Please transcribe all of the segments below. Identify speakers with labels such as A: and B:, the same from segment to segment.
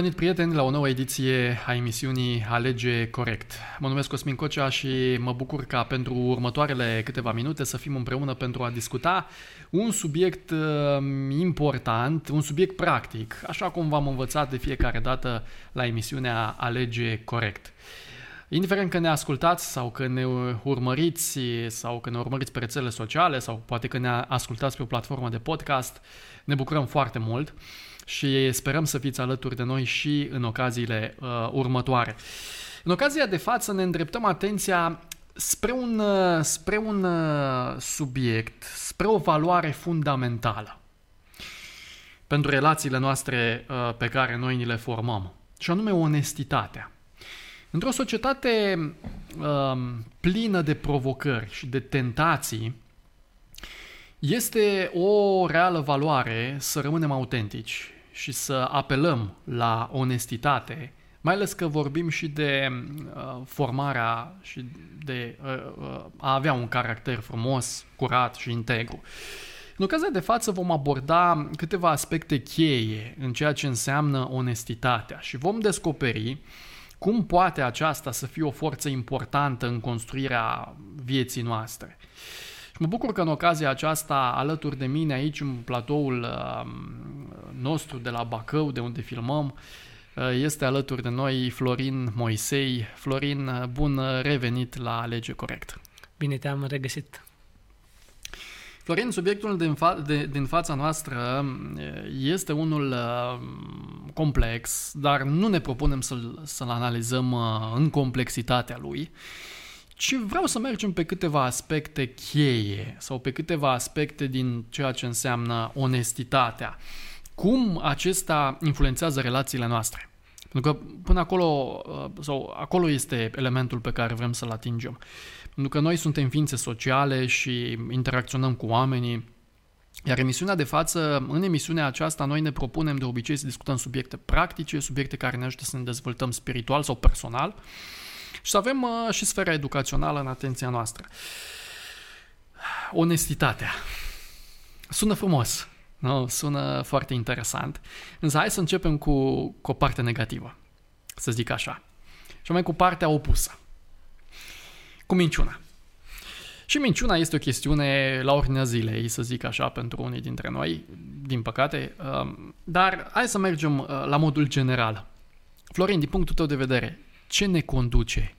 A: venit, prieteni, la o nouă ediție a emisiunii Alege Corect. Mă numesc Cosmin Cocea și mă bucur ca pentru următoarele câteva minute să fim împreună pentru a discuta un subiect uh, important, un subiect practic, așa cum v-am învățat de fiecare dată la emisiunea Alege Corect. Indiferent că ne ascultați sau că ne urmăriți sau că ne urmăriți pe rețele sociale sau poate că ne ascultați pe o platformă de podcast, ne bucurăm foarte mult și sperăm să fiți alături de noi și în ocaziile uh, următoare. În ocazia de față ne îndreptăm atenția spre un, uh, spre un uh, subiect, spre o valoare fundamentală pentru relațiile noastre uh, pe care noi ni le formăm, și anume onestitatea. Într-o societate uh, plină de provocări și de tentații, este o reală valoare să rămânem autentici și să apelăm la onestitate, mai ales că vorbim și de uh, formarea și de uh, uh, a avea un caracter frumos, curat și integru. În ocazia de față vom aborda câteva aspecte cheie în ceea ce înseamnă onestitatea și vom descoperi cum poate aceasta să fie o forță importantă în construirea vieții noastre. Mă bucur că în ocazia aceasta, alături de mine aici, în platoul uh, nostru de la Bacău, de unde filmăm, uh, este alături de noi Florin Moisei. Florin, uh, bun revenit la Alege Corect.
B: Bine te-am regăsit.
A: Florin, subiectul din, fa- de, din fața noastră este unul uh, complex, dar nu ne propunem să-l, să-l analizăm uh, în complexitatea lui. Uh, ci vreau să mergem pe câteva aspecte cheie sau pe câteva aspecte din ceea ce înseamnă onestitatea. Cum acesta influențează relațiile noastre. Pentru că până acolo, uh, sau acolo este elementul pe care vrem să-l atingem. Pentru că noi suntem ființe sociale și interacționăm cu oamenii, iar emisiunea de față, în emisiunea aceasta, noi ne propunem de obicei să discutăm subiecte practice, subiecte care ne ajută să ne dezvoltăm spiritual sau personal, și să avem uh, și sfera educațională în atenția noastră. Onestitatea. Sună frumos, nu? sună foarte interesant, însă hai să începem cu, cu o parte negativă, să zic așa, și mai cu partea opusă, cu minciuna. Și minciuna este o chestiune la ordinea zilei, să zic așa, pentru unii dintre noi, din păcate, um, dar hai să mergem uh, la modul general. Florin, din punctul tău de vedere, ce ne conduce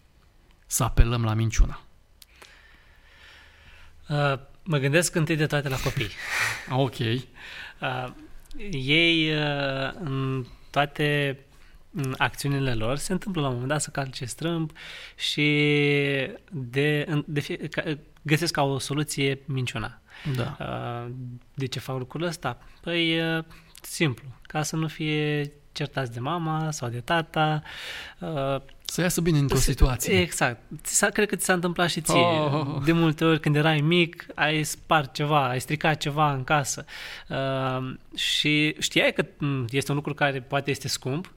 A: să apelăm la minciuna?
B: Uh, mă gândesc întâi de toate la copii.
A: ok. Uh,
B: ei, uh, în toate acțiunile lor, se întâmplă la un moment dat să calce strâmb și de, de fie, ca, găsesc ca o soluție minciuna.
A: Da.
B: Uh, de ce fac lucrul ăsta? Păi, uh, simplu, ca să nu fie certați de mama sau de tata.
A: Uh, să iasă bine într-o situație.
B: Exact. Cred că ți s-a întâmplat și ție. Oh, oh, oh. De multe ori când erai mic, ai spart ceva, ai stricat ceva în casă uh, și știai că mm, este un lucru care poate este scump,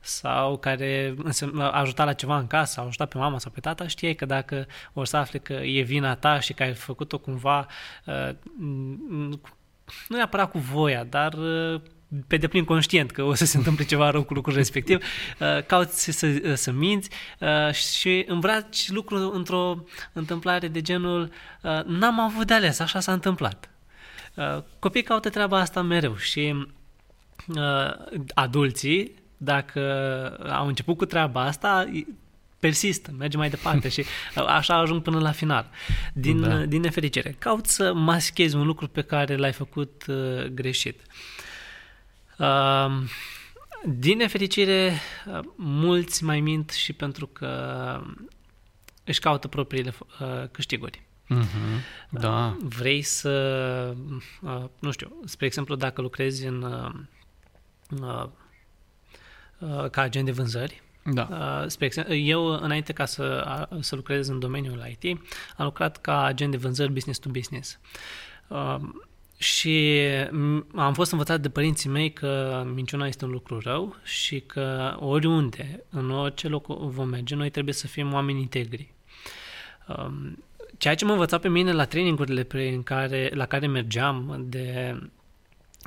B: sau care a ajutat la ceva în casă, a ajutat pe mama sau pe tata, știai că dacă o să afle că e vina ta și că ai făcut-o cumva, uh, nu neapărat cu voia, dar uh, pe deplin conștient că o să se întâmple ceva rău cu lucrul respectiv, uh, cauți să, uh, să minți uh, și îmbraci lucrul într-o întâmplare de genul n-am avut de ales, așa s-a întâmplat. Copiii caută treaba asta mereu și adulții, dacă au început cu treaba asta, persistă, merge mai departe și așa ajung până la final. Din, da. din nefericire. Caut să maschezi un lucru pe care l-ai făcut uh, greșit. Uh, din nefericire, mulți mai mint și pentru că își caută propriile uh, câștiguri.
A: Mm-hmm. Da.
B: Vrei să, uh, nu știu, spre exemplu, dacă lucrezi în uh, ca agent de vânzări,
A: da.
B: Spre exemplu, eu, înainte ca să, să lucrez în domeniul IT, am lucrat ca agent de vânzări business to business. Și am fost învățat de părinții mei că minciuna este un lucru rău și că oriunde, în orice loc vom merge, noi trebuie să fim oameni integri. Um, ceea ce m-a învățat pe mine la trainingurile în care, la care mergeam de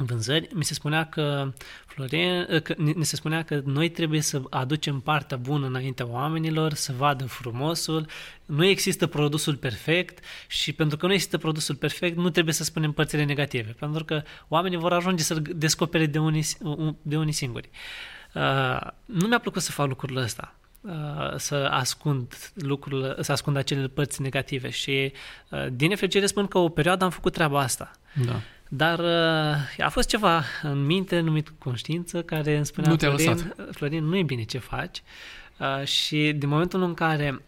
B: vânzări, mi se spunea că, Florin, că ni se spunea că noi trebuie să aducem partea bună înaintea oamenilor, să vadă frumosul, nu există produsul perfect și pentru că nu există produsul perfect, nu trebuie să spunem părțile negative, pentru că oamenii vor ajunge să descopere de unii, de unii singuri. Uh, nu mi-a plăcut să fac lucrurile astea uh, să ascund lucrurile, să ascund acele părți negative și uh, din nefericire spun că o perioadă am făcut treaba asta.
A: Da.
B: Dar uh, a fost ceva în minte numit conștiință care îmi spunea
A: nu
B: Florin, Florin, nu e bine ce faci uh, și din momentul în care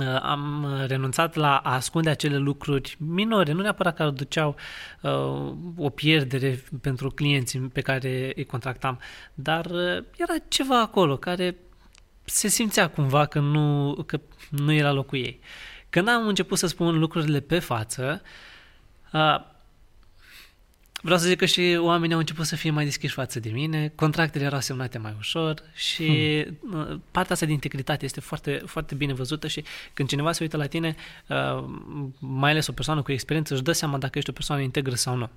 B: uh, am renunțat la a ascunde acele lucruri minore, nu neapărat care duceau uh, o pierdere pentru clienții pe care îi contractam, dar uh, era ceva acolo care se simțea cumva că nu, că nu era locul ei. Când am început să spun lucrurile pe față, uh, Vreau să zic că și oamenii au început să fie mai deschiși față de mine, contractele erau semnate mai ușor și hmm. partea asta de integritate este foarte, foarte bine văzută și când cineva se uită la tine, uh, mai ales o persoană cu experiență, își dă seama dacă ești o persoană integră sau nu.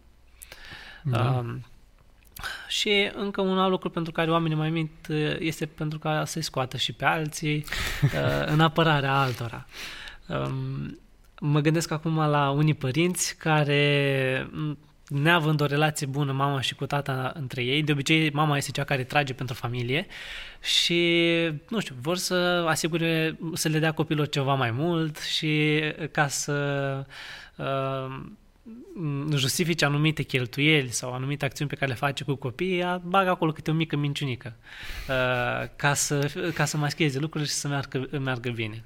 B: Da. Um, și încă un alt lucru pentru care oamenii mai mint uh, este pentru ca să-i scoată și pe alții în apărarea altora. Um, mă gândesc acum la unii părinți care neavând o relație bună mama și cu tata între ei, de obicei mama este cea care trage pentru familie și, nu știu, vor să asigure, să le dea copilor ceva mai mult și ca să uh, justifice anumite cheltuieli sau anumite acțiuni pe care le face cu copiii, bagă acolo câte o mică minciunică uh, ca, să, ca să mascheze lucrurile și să meargă, meargă bine.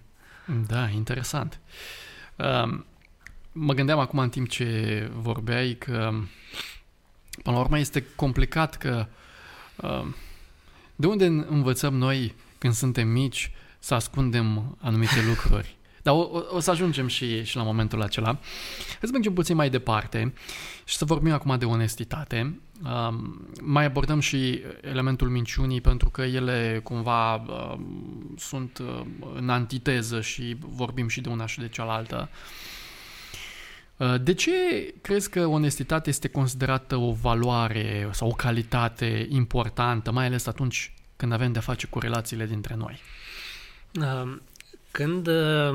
A: Da, interesant. Um, mă gândeam acum în timp ce vorbeai că până la urmă este complicat că uh, de unde învățăm noi când suntem mici să ascundem anumite lucruri. Dar o, o să ajungem și, și la momentul acela. Să mergem puțin mai departe și să vorbim acum de onestitate. Um, mai abordăm și elementul minciunii pentru că ele cumva um, sunt uh, în antiteză și vorbim și de una și de cealaltă. Uh, Uh, de ce crezi că onestitatea este considerată o valoare sau o calitate importantă, mai ales atunci când avem de-a face cu relațiile dintre noi?
B: Uh, când uh,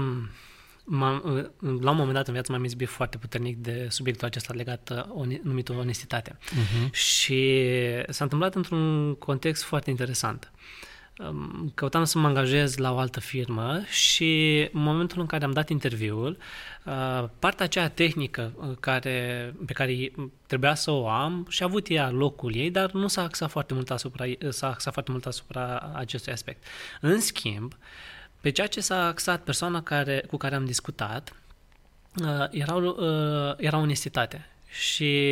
B: la un moment dat în viață m-am izbit foarte puternic de subiectul acesta legat numit onestitate. Uh-huh. Și s-a întâmplat într-un context foarte interesant căutam să mă angajez la o altă firmă și în momentul în care am dat interviul, uh, partea aceea tehnică uh, care, pe care trebuia să o am și a avut ea locul ei, dar nu s-a axat foarte mult asupra, s-a axat foarte mult asupra acestui aspect. În schimb, pe ceea ce s-a axat persoana care, cu care am discutat, uh, erau, era onestitate. Și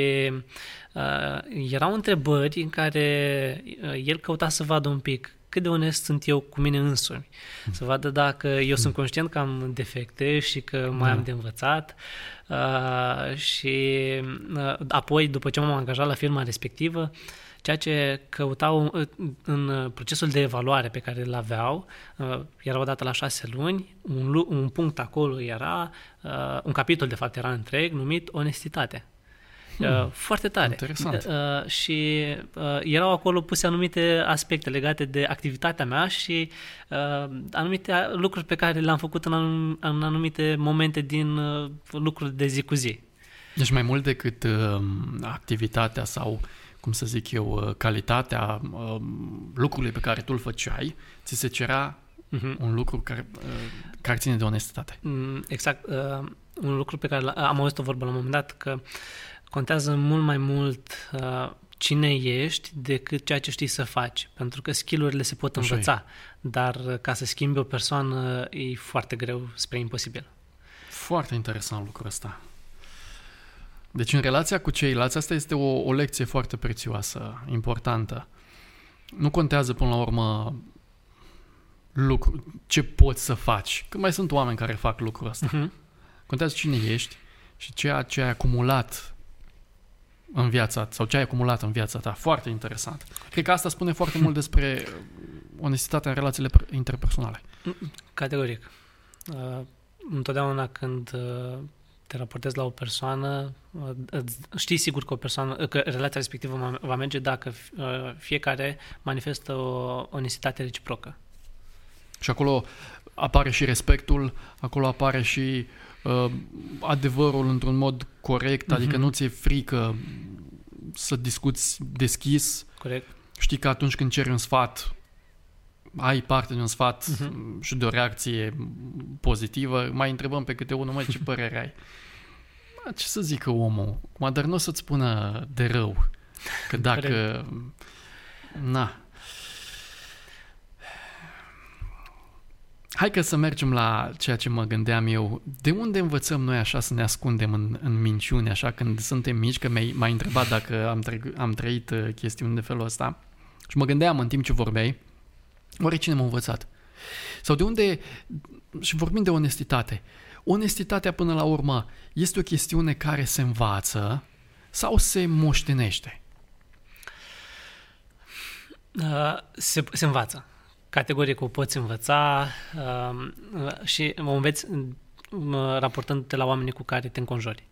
B: uh, erau întrebări în care el căuta să vadă un pic cât de onest sunt eu cu mine însumi. Să vadă dacă eu sunt conștient că am defecte și că mai am da. de învățat uh, și uh, apoi, după ce m-am angajat la firma respectivă, ceea ce căutau uh, în procesul de evaluare pe care îl aveau, uh, era o dată la șase luni, un, un punct acolo era, uh, un capitol de fapt era întreg, numit onestitate. Hmm. Uh, foarte tare.
A: Interesant.
B: Uh, și uh, erau acolo puse anumite aspecte legate de activitatea mea și uh, anumite lucruri pe care le-am făcut în, anum, în anumite momente din uh, lucruri de zi cu zi.
A: Deci mai mult decât uh, activitatea sau, cum să zic eu, uh, calitatea uh, lucrurile pe care tu îl făceai, ți se cerea uh-huh. un lucru care, uh, care ține de onestitate.
B: Mm, exact. Uh, un lucru pe care am auzit o vorbă la un moment dat, că contează mult mai mult uh, cine ești decât ceea ce știi să faci, pentru că skillurile se pot învăța, Așa dar uh, ca să schimbi o persoană e foarte greu spre imposibil.
A: Foarte interesant lucrul ăsta. Deci în relația cu ceilalți, asta este o, o lecție foarte prețioasă, importantă. Nu contează până la urmă lucru, ce poți să faci. Că mai sunt oameni care fac lucrul ăsta. Uh-huh. Contează cine ești și ceea ce ai acumulat în viața sau ce ai acumulat în viața ta. Foarte interesant. Cred că asta spune foarte mult despre onestitatea în relațiile interpersonale.
B: Categoric. Uh, întotdeauna când uh, te raportezi la o persoană, știi sigur că o persoană, că relația respectivă va merge dacă fiecare manifestă o onestitate reciprocă.
A: Și acolo apare și respectul, acolo apare și uh, adevărul într-un mod corect, uh-huh. adică nu ți-e frică să discuți deschis.
B: Corect.
A: Știi că atunci când ceri un sfat, ai parte de un sfat uh-huh. și de o reacție pozitivă, mai întrebăm pe câte unul, mai ce părere ai? Ce să zică omul? Mă, dar nu o să-ți spună de rău. Că dacă... Na, Hai că să mergem la ceea ce mă gândeam eu. De unde învățăm noi așa să ne ascundem în, în minciune, așa când suntem mici, că m-ai, m-ai întrebat dacă am, tre- am trăit uh, chestiuni de felul ăsta. Și mă gândeam în timp ce vorbeai, oare cine m-a învățat? Sau de unde, și vorbim de onestitate, onestitatea până la urmă este o chestiune care se învață sau se moștenește?
B: Uh, se, se învață categoric o poți învăța uh, și o înveți uh, raportându-te la oamenii cu care te înconjori.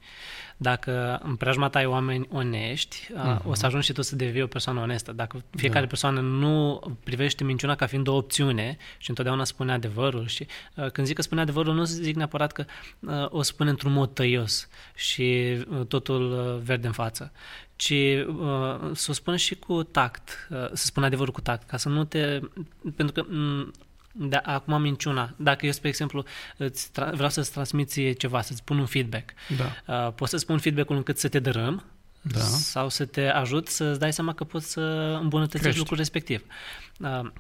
B: Dacă în preajma ta ai oameni onești, uh-huh. o să ajungi și tu să devii o persoană onestă. Dacă fiecare da. persoană nu privește minciuna ca fiind o opțiune și întotdeauna spune adevărul și uh, când zic că spune adevărul, nu zic neapărat că uh, o spune într-un mod tăios și uh, totul uh, verde în față, ci uh, să o spună și cu tact, uh, să spună adevărul cu tact, ca să nu te... Pentru că mm, da, acum minciuna. Dacă eu, spre exemplu, îți tra- vreau să-ți transmiți ceva, să-ți spun un feedback,
A: da.
B: uh, poți să spun feedback-ul încât să te dărâm
A: da.
B: sau să te ajut să-ți dai seama că poți să îmbunătățești Crești. lucrul respectiv. Uh,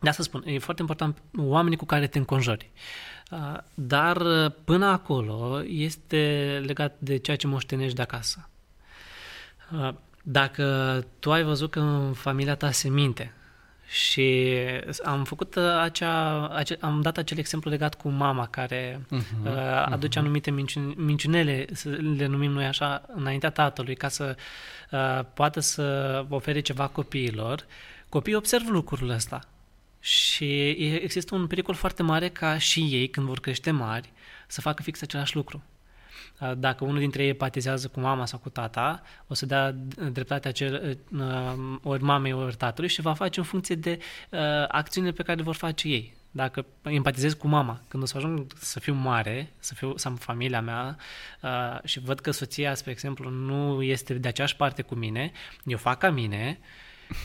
B: de asta spun, e foarte important oamenii cu care te înconjori. Uh, dar uh, până acolo este legat de ceea ce moștenești de acasă. Uh, dacă tu ai văzut că în familia ta se minte și am făcut acea, acea am dat acel exemplu legat cu mama care uh-huh, uh, aduce uh-huh. anumite minciun, minciunele, să le numim noi așa, înaintea tatălui, ca să uh, poată să ofere ceva copiilor, copiii observă lucrul ăsta. Și există un pericol foarte mare ca și ei, când vor crește mari, să facă fix același lucru. Dacă unul dintre ei empatizează cu mama sau cu tata, o să dea dreptatea cel, ori mamei, ori tatălui și va face în funcție de uh, acțiunile pe care le vor face ei. Dacă empatizez cu mama, când o să ajung să fiu mare, să, fiu, să am familia mea uh, și văd că soția, spre exemplu, nu este de aceeași parte cu mine, eu fac ca mine,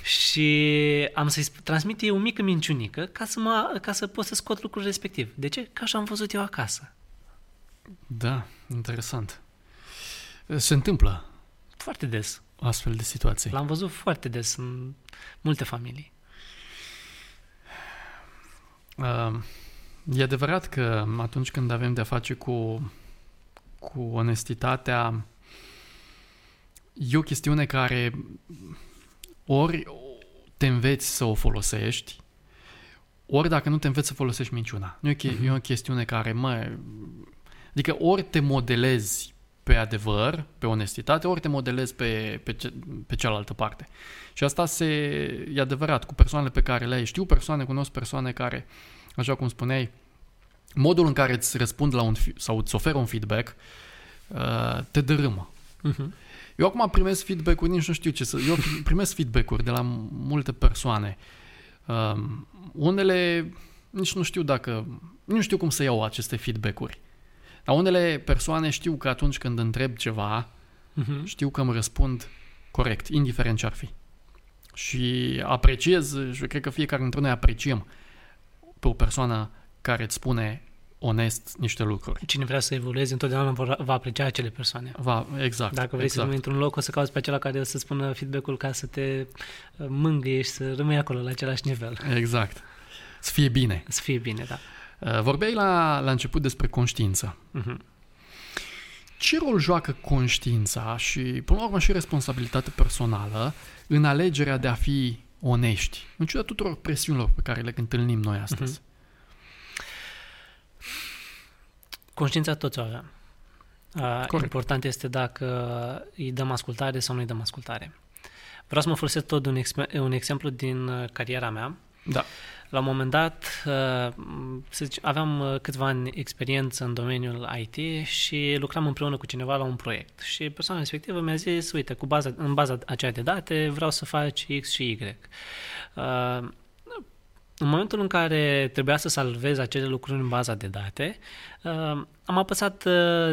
B: și am să-i transmit eu o mică minciunică ca să, mă, ca să pot să scot lucrul respectiv. De ce? Ca așa am văzut eu acasă.
A: Da, interesant. Se întâmplă
B: foarte des
A: astfel de situații.
B: L-am văzut foarte des în multe familii.
A: Uh, e adevărat că atunci când avem de-a face cu, cu onestitatea, e o chestiune care ori te înveți să o folosești, ori dacă nu te înveți să folosești minciuna. Nu e, uh-huh. e o chestiune care, mă, Adică ori te modelezi pe adevăr, pe onestitate, ori te modelezi pe, pe, ce, pe cealaltă parte. Și asta se, e adevărat cu persoanele pe care le ai. Știu persoane, cunosc persoane care, așa cum spuneai, modul în care îți răspund la un sau îți oferă un feedback uh, te dărâmă. Uh-huh. Eu acum primesc feedback-uri, nici nu știu ce să... Eu primesc feedback-uri de la multe persoane. Uh, unele nici nu știu dacă... Nu știu cum să iau aceste feedback-uri. Dar unele persoane știu că atunci când întreb ceva, uh-huh. știu că îmi răspund corect, indiferent ce ar fi. Și apreciez, și cred că fiecare dintre noi apreciem pe o persoană care îți spune onest niște lucruri.
B: Cine vrea să evolueze, întotdeauna va aprecia acele persoane.
A: Va, exact.
B: Dacă vrei
A: exact.
B: să rămâi într-un loc, o să cauți pe acela care o să spună feedback-ul ca să te uh, mângâie și să rămâi acolo la același nivel.
A: Exact. Să fie bine.
B: Să fie bine, da.
A: Uh, vorbeai la, la început despre conștiință. Uh-huh. Ce rol joacă conștiința și, până la urmă, și responsabilitatea personală în alegerea de a fi onești, în ciuda tuturor presiunilor pe care le întâlnim noi astăzi? Uh-huh.
B: Conștiința toți o avem. Uh, important este dacă îi dăm ascultare sau nu îi dăm ascultare. Vreau să mă folosesc tot un, ex- un exemplu din uh, cariera mea.
A: Da.
B: La un moment dat, uh, zice, aveam uh, câțiva ani experiență în domeniul IT și lucram împreună cu cineva la un proiect. Și persoana respectivă mi-a zis, uite, cu baza, în baza aceea de date vreau să faci X și Y. Uh, în momentul în care trebuia să salvez acele lucruri în baza de date, am apăsat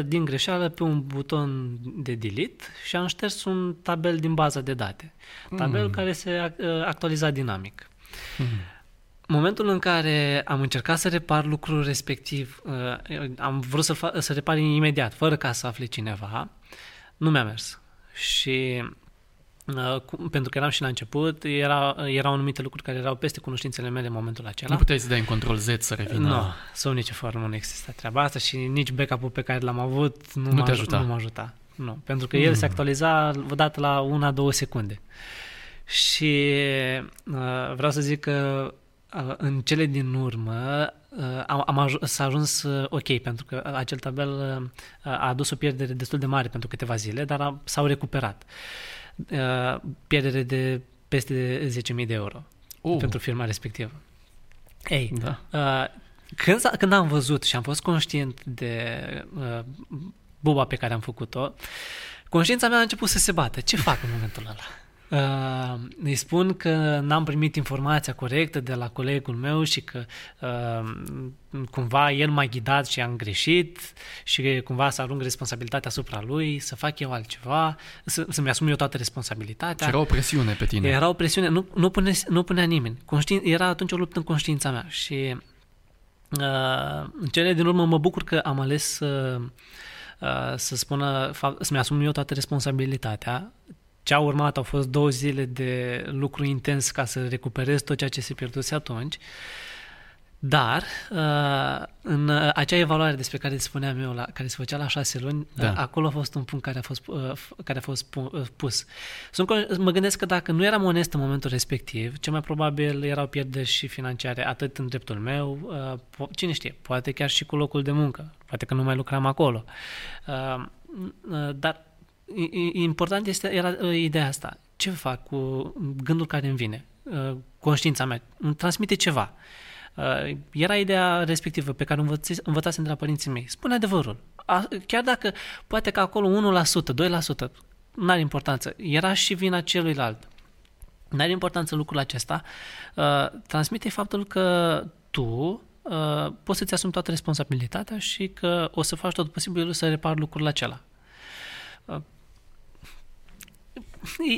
B: din greșeală pe un buton de delete și am șters un tabel din baza de date. Tabel mm. care se actualiza dinamic. Mm momentul în care am încercat să repar lucrul respectiv, uh, am vrut să, fa- să repar imediat, fără ca să afle cineva, nu mi-a mers. Și uh, pentru că eram și la început, era, erau anumite lucruri care erau peste cunoștințele mele în momentul acela.
A: Nu puteai să dai în control Z să revină.
B: Nu, sub nicio formă nu exista treaba asta și nici backup-ul pe care l-am avut nu, nu m-a, ajuta. nu m-a ajutat. Nu, pentru că mm. el se actualiza odată la una-două secunde. Și uh, vreau să zic că Uh, în cele din urmă uh, am, am aj- s-a ajuns uh, ok, pentru că acel tabel a adus o pierdere destul de mare pentru câteva zile, dar a, s-au recuperat. Pierdere de peste 10.000 de euro uh. pentru firma respectivă. Ei, da. când, când am văzut și am fost conștient de buba pe care am făcut-o, conștiința mea a început să se bată. Ce fac în momentul ăla? Uh, îi spun că n-am primit informația corectă de la colegul meu și că uh, cumva el m-a ghidat și am greșit și cumva să arunc responsabilitatea asupra lui, să fac eu altceva, să, să-mi asum eu toată responsabilitatea.
A: Și era o presiune pe tine.
B: Era o presiune, nu, nu, pune, nu punea nimeni. Conștiin, era atunci o luptă în conștiința mea și uh, în cele din urmă mă bucur că am ales să, uh, să spună, să-mi asum eu toată responsabilitatea, ce a urmat au fost două zile de lucru intens ca să recuperez tot ceea ce se pierduse atunci. Dar, uh, în acea evaluare despre care spuneam eu, la, care se făcea la șase luni, da. Uh, acolo a fost un punct care a fost, uh, care a fost pus. Sunt, mă gândesc că dacă nu eram onest în momentul respectiv, cel mai probabil erau pierderi și financiare, atât în dreptul meu, cine știe, poate chiar și cu locul de muncă, poate că nu mai lucram acolo. Dar important este, era uh, ideea asta. Ce fac cu gândul care îmi vine? Uh, conștiința mea îmi transmite ceva. Uh, era ideea respectivă pe care învățasem de la părinții mei. Spune adevărul. Chiar dacă poate că acolo 1%, 2%, nu are importanță. Era și vina celuilalt. Nu are importanță lucrul acesta. Transmite faptul că tu poți să-ți asumi toată responsabilitatea și că o să faci tot posibilul să repari lucrul acela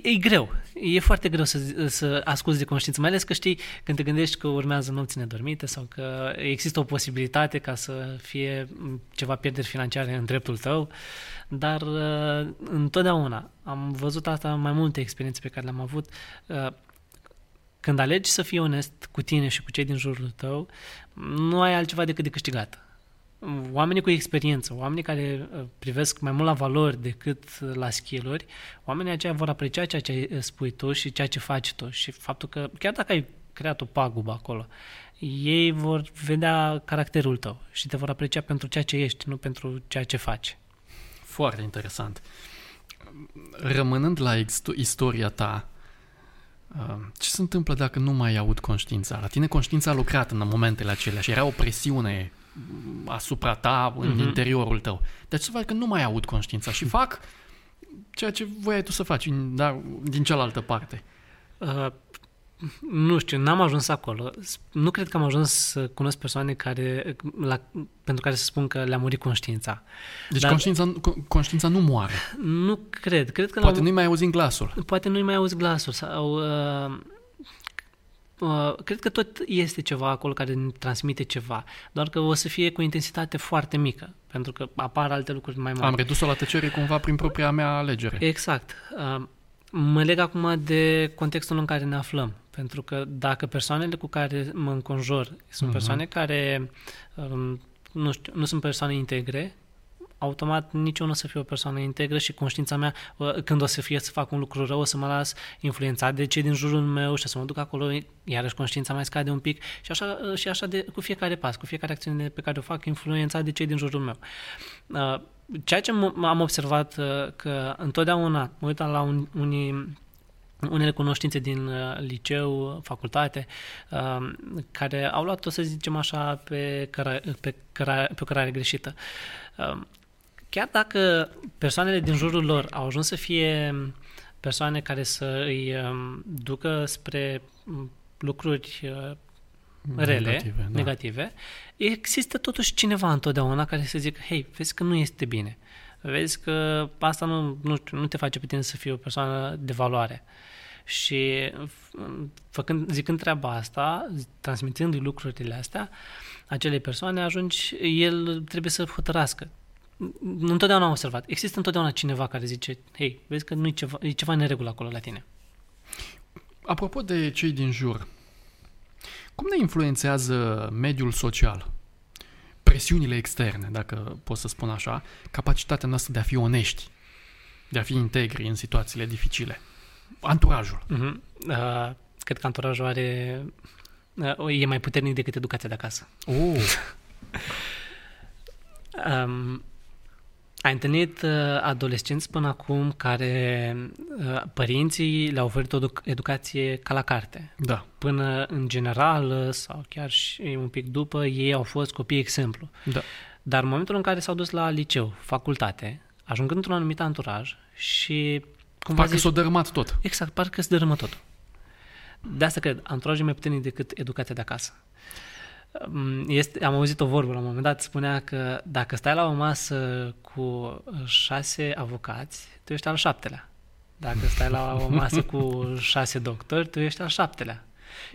B: e, e greu. E foarte greu să, să asculți de conștiință, mai ales că știi când te gândești că urmează nopți nedormite sau că există o posibilitate ca să fie ceva pierderi financiare în dreptul tău, dar uh, întotdeauna am văzut asta în mai multe experiențe pe care le-am avut. Uh, când alegi să fii onest cu tine și cu cei din jurul tău, nu ai altceva decât de câștigat oamenii cu experiență, oamenii care uh, privesc mai mult la valori decât la skill-uri, oamenii aceia vor aprecia ceea ce uh, spui tu și ceea ce faci tu și faptul că chiar dacă ai creat o pagubă acolo, ei vor vedea caracterul tău și te vor aprecia pentru ceea ce ești, nu pentru ceea ce faci.
A: Foarte interesant. Rămânând la istoria ta, uh, ce se întâmplă dacă nu mai aud conștiința? La tine conștiința a lucrat în momentele acelea și era o presiune asupra ta, în mm-hmm. interiorul tău. Deci să fac că nu mai aud conștiința și fac ceea ce voiai tu să faci, dar din cealaltă parte. Uh,
B: nu știu, n-am ajuns acolo. Nu cred că am ajuns să cunosc persoane care, la, pentru care să spun că le-a murit conștiința.
A: Deci Dar, conștiința, conștiința nu moare.
B: Nu cred. cred că
A: poate nu-i mai auzi glasul.
B: Poate nu-i mai auzi glasul. Sau, uh, Uh, cred că tot este ceva acolo care ne transmite ceva, doar că o să fie cu intensitate foarte mică, pentru că apar alte lucruri mai mari.
A: Am redus-o la tăcere cumva prin propria mea alegere.
B: Exact. Uh, mă leg acum de contextul în care ne aflăm, pentru că dacă persoanele cu care mă înconjur sunt uh-huh. persoane care um, nu știu, nu sunt persoane integre, automat nici eu nu o să fiu o persoană integră și conștiința mea, când o să fie să fac un lucru rău, o să mă las influențat de cei din jurul meu și să mă duc acolo, iarăși conștiința mai scade un pic și așa, și așa de, cu fiecare pas, cu fiecare acțiune pe care o fac, influențat de cei din jurul meu. Uh, ceea ce am observat uh, că întotdeauna mă uitam la un, unii unele cunoștințe din uh, liceu, facultate, uh, care au luat-o, să zicem așa, pe, căra, pe, căra, pe o cărare greșită. Uh, chiar dacă persoanele din jurul lor au ajuns să fie persoane care să îi um, ducă spre um, lucruri uh, rele, negative, da. negative, există totuși cineva întotdeauna care să zică, hei, vezi că nu este bine. Vezi că asta nu, nu, știu, nu te face pe tine să fii o persoană de valoare. Și făcând, zicând treaba asta, transmitându-i lucrurile astea, acele persoane ajungi, el trebuie să hotărască. Întotdeauna am observat. Există întotdeauna cineva care zice, hei, vezi că nu e ceva, e ceva în regulă acolo la tine.
A: Apropo de cei din jur, cum ne influențează mediul social? Presiunile externe, dacă pot să spun așa, capacitatea noastră de a fi onești, de a fi integri în situațiile dificile. Anturajul.
B: Uh-huh. Uh, cred că anturajul are... Uh, e mai puternic decât educația de acasă.
A: Oh.
B: um, ai întâlnit uh, adolescenți până acum care uh, părinții le-au oferit o educație ca la carte.
A: Da.
B: Până în general sau chiar și un pic după, ei au fost copii exemplu.
A: Da.
B: Dar în momentul în care s-au dus la liceu, facultate, ajungând într-un anumit anturaj și...
A: Cum parcă s-a dărâmat tot.
B: Exact, parcă se dărâmă tot. De asta cred, anturajul e mai puternic decât educația de acasă. Mm, este, am auzit o vorbă la un moment dat, spunea că dacă stai la o masă cu șase avocați, tu ești al șaptelea. Dacă stai la o masă cu șase doctori, tu ești al șaptelea.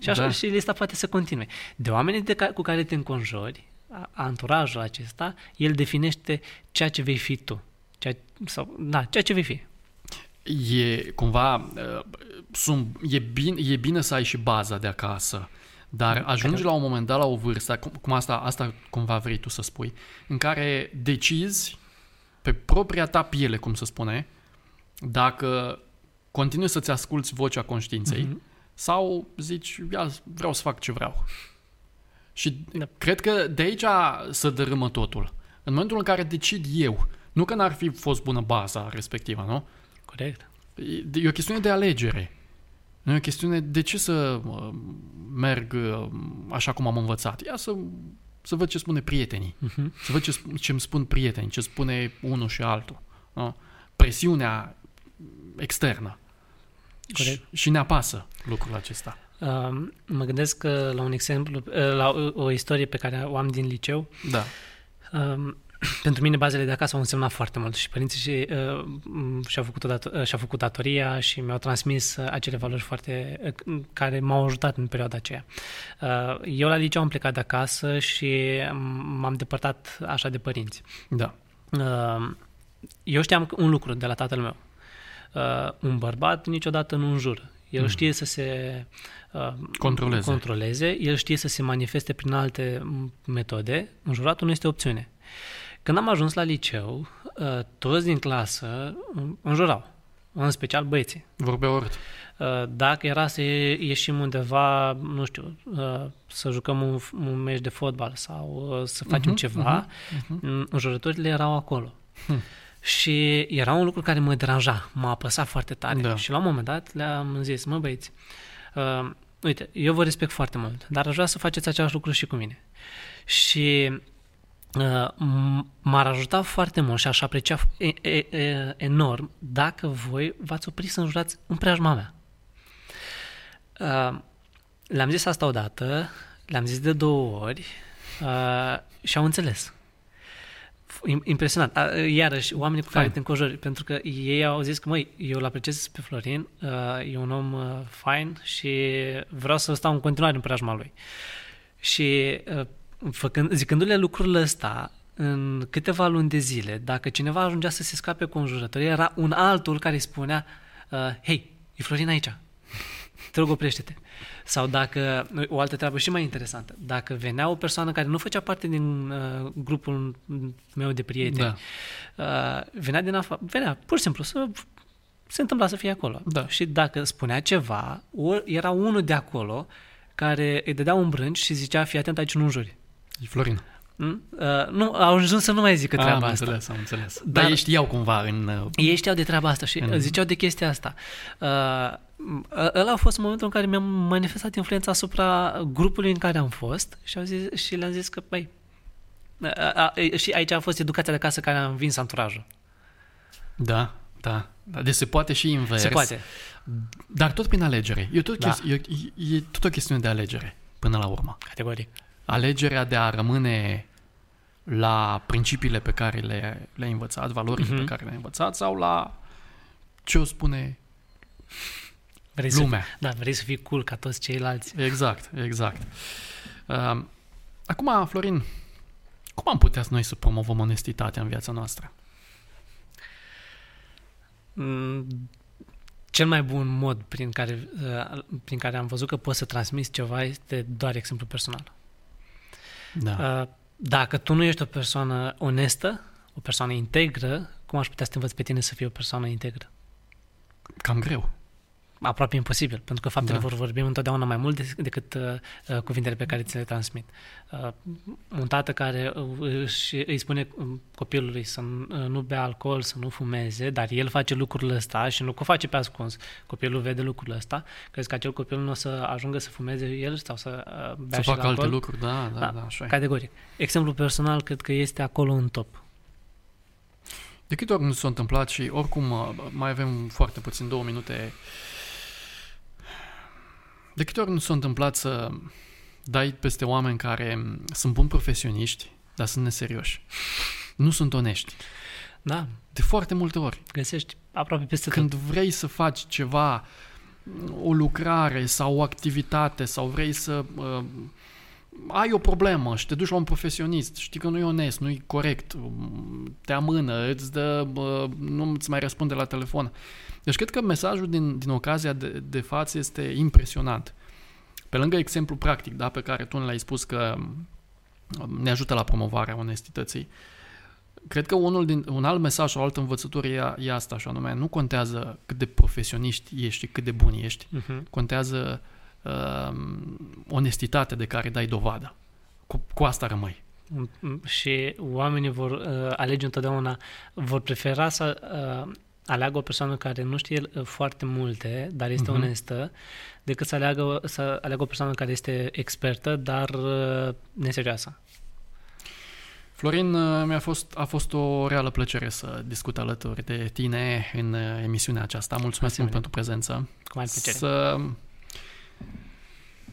B: Și așa da. și lista poate să continue. De oamenii de ca, cu care te înconjori, anturajul acesta, el definește ceea ce vei fi tu. Ceea, sau, da, ceea ce vei fi.
A: E cumva, uh, sunt, e, bine, e bine să ai și baza de acasă dar ajungi la un moment dat la o vârstă, cum asta, asta cumva vrei tu să spui, în care decizi pe propria ta piele, cum să spune, dacă continui să-ți asculți vocea conștiinței mm-hmm. sau zici, ia, vreau să fac ce vreau. Și da. cred că de aici să dărâmă totul. În momentul în care decid eu, nu că n-ar fi fost bună baza respectivă, nu?
B: Corect.
A: E, e o chestiune de alegere. Nu e o chestiune de ce să uh, merg uh, așa cum am învățat. Ia să, să văd ce spune prietenii. Uh-huh. Să văd ce, ce îmi spun prietenii, ce spune unul și altul. Nu? Presiunea externă. Și, și ne apasă lucrul acesta.
B: Uh, mă gândesc la un exemplu, uh, la o, o istorie pe care o am din liceu.
A: Da.
B: Uh, pentru mine bazele de acasă au însemnat foarte mult și părinții și, uh, și-au, făcut dat- uh, și-au făcut datoria și mi-au transmis uh, acele valori foarte uh, care m-au ajutat în perioada aceea. Uh, eu la liceu am plecat de acasă și m-am depărtat așa de părinți.
A: Da.
B: Uh, eu știam un lucru de la tatăl meu. Uh, un bărbat niciodată nu înjură. El mm. știe să se uh,
A: controleze.
B: controleze, el știe să se manifeste prin alte metode. Înjuratul nu este opțiune. Când am ajuns la liceu, uh, toți din clasă înjurau, în special băieții.
A: Vorbeau urât.
B: Uh, dacă era să ieșim undeva, nu știu, uh, să jucăm un, un meci de fotbal sau să facem uh-huh, ceva, uh-huh, uh-huh. înjurătorile erau acolo. Hmm. Și era un lucru care mă deranja, m-a apăsat foarte tare. Da. Și la un moment dat le-am zis, mă băieți, uh, uite, eu vă respect foarte mult, dar aș vrea să faceți același lucru și cu mine. Și Uh, m-ar ajuta foarte mult și aș aprecia e, e, e, enorm dacă voi v-ați oprit să înjurați în preajma mea. Uh, le-am zis asta odată, le-am zis de două ori uh, și au înțeles. Impresionant. Iarăși, oamenii cu care te înconjori, pentru că ei au zis că, măi, eu îl apreciez pe Florin, e un om fain și vreau să stau în continuare în preajma lui. Și făcând, zicându-le lucrurile ăsta, în câteva luni de zile, dacă cineva ajungea să se scape cu înjurători, era un altul care îi spunea, uh, hei, e Florin aici, te rog oprește-te. Sau dacă, o altă treabă și mai interesantă, dacă venea o persoană care nu făcea parte din uh, grupul meu de prieteni, da. uh, venea din afară, venea pur și simplu să se întâmpla să fie acolo.
A: Da.
B: Și dacă spunea ceva, era unul de acolo care îi dădea un brânci și zicea, fii atent aici nu înjuri.
A: E Florin.
B: Uh, nu, au ajuns să nu mai zică treaba
A: am
B: asta.
A: înțeles, am înțeles. Dar, Dar ei știau cumva în... Uh,
B: ei știau de treaba asta și în... ziceau de chestia asta. Uh, ăla a fost momentul în care mi-am manifestat influența asupra grupului în care am fost și, au zis, și le-am zis că, băi, și aici a fost educația de casă care a învins anturajul.
A: Da, da. Deci se poate și invers.
B: Se poate.
A: Dar tot prin alegere. E tot, da. chesti- e, e tot o chestiune de alegere, până la urmă.
B: Categoric.
A: Alegerea de a rămâne la principiile pe care le, le-ai învățat, valorile uh-huh. pe care le-ai învățat sau la ce o spune
B: vrei lumea. Să, da, vrei să fii cool ca toți ceilalți.
A: Exact, exact. Uh, acum, Florin, cum am putea noi să promovăm onestitatea în viața noastră?
B: Mm, cel mai bun mod prin care, uh, prin care am văzut că poți să transmiți ceva este doar exemplu personal.
A: Da. Uh,
B: dacă tu nu ești o persoană onestă, o persoană integră, cum aș putea să te învăț pe tine să fii o persoană integră?
A: Cam greu
B: aproape imposibil, pentru că faptele da. vor vorbi întotdeauna mai mult decât uh, uh, cuvintele pe care ți le transmit. Uh, un tată care uh, își, îi spune um, copilului să uh, nu bea alcool, să nu fumeze, dar el face lucrurile ăsta și nu o face pe ascuns. Copilul vede lucrurile ăsta, crezi că acel copil nu o să ajungă să fumeze el sau să uh, bea
A: să
B: facă
A: alte lucruri, da, da, da, da
B: așa Categoric. Exemplu personal, cred că este acolo în top.
A: De câte ori nu s-a întâmplat și oricum uh, mai avem foarte puțin, două minute de câte ori nu s-a întâmplat să dai peste oameni care sunt buni profesioniști, dar sunt neserioși. Nu sunt onești.
B: Da.
A: De foarte multe ori.
B: Găsești aproape peste
A: Când
B: tot.
A: vrei să faci ceva, o lucrare sau o activitate sau vrei să uh, ai o problemă și te duci la un profesionist, știi că nu e onest, nu e corect, te amână, îți dă, uh, nu îți mai răspunde la telefon. Uh, deci cred că mesajul din, din ocazia de, de față este impresionant. Pe lângă exemplu practic, da, pe care tu ne l-ai spus că um, ne ajută la promovarea onestității, cred că unul din, un alt mesaj sau o altă învățătură e, e asta, și anume, nu contează cât de profesioniști ești, cât de buni ești, uh-huh. contează uh, onestitatea de care dai dovadă. Cu, cu asta rămâi.
B: Și oamenii vor uh, alege întotdeauna, vor prefera să uh, aleagă o persoană care nu știe uh, foarte multe, dar este uh-huh. onestă, decât să aleagă, să aleagă o persoană care este expertă, dar uh, neserioasă.
A: Florin, uh, mi-a fost, a fost o reală plăcere să discut alături de tine în emisiunea aceasta. Mulțumesc mult pentru prezență.
B: Cu mare plăcere.
A: Să,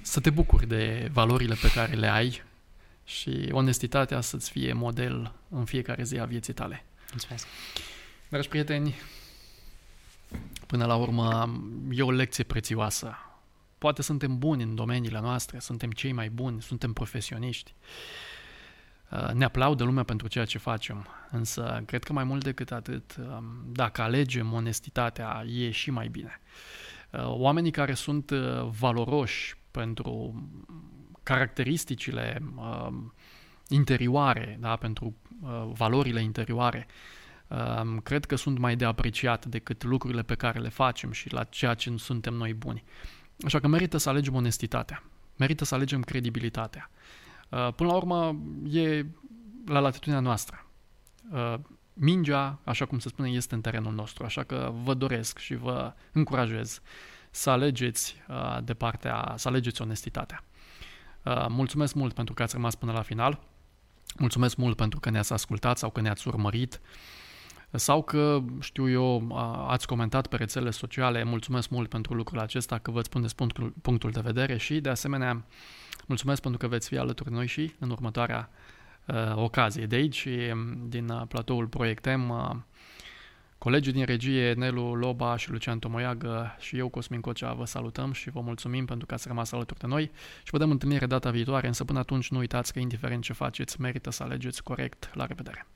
A: să te bucuri de valorile pe care le ai și onestitatea să-ți fie model în fiecare zi a vieții tale.
B: Mulțumesc.
A: Dragi prieteni, Până la urmă, e o lecție prețioasă. Poate suntem buni în domeniile noastre, suntem cei mai buni, suntem profesioniști. Uh, ne aplaudă lumea pentru ceea ce facem, însă cred că mai mult decât atât, um, dacă alegem onestitatea, e și mai bine. Uh, oamenii care sunt uh, valoroși pentru caracteristicile um, interioare, da, pentru valorile interioare, cred că sunt mai de apreciat decât lucrurile pe care le facem și la ceea ce suntem noi buni. Așa că merită să alegem onestitatea, merită să alegem credibilitatea. Uh, până la urmă, e la latitudinea noastră. Uh, mingea, așa cum se spune, este în terenul nostru, așa că vă doresc și vă încurajez să alegeți uh, de partea, să alegeți onestitatea. Mulțumesc mult pentru că ați rămas până la final. Mulțumesc mult pentru că ne-ați ascultat sau că ne-ați urmărit sau că, știu eu, ați comentat pe rețelele sociale, mulțumesc mult pentru lucrul acesta, că vă spuneți punctul, punctul de vedere și, de asemenea, mulțumesc pentru că veți fi alături de noi și în următoarea uh, ocazie. De aici, din uh, platoul Proiectem, uh, Colegii din regie, Nelu Loba și Lucian Tomoiagă și eu, Cosmin Cocea, vă salutăm și vă mulțumim pentru că ați rămas alături de noi și vă dăm întâlnire data viitoare, însă până atunci nu uitați că indiferent ce faceți, merită să alegeți corect. La revedere!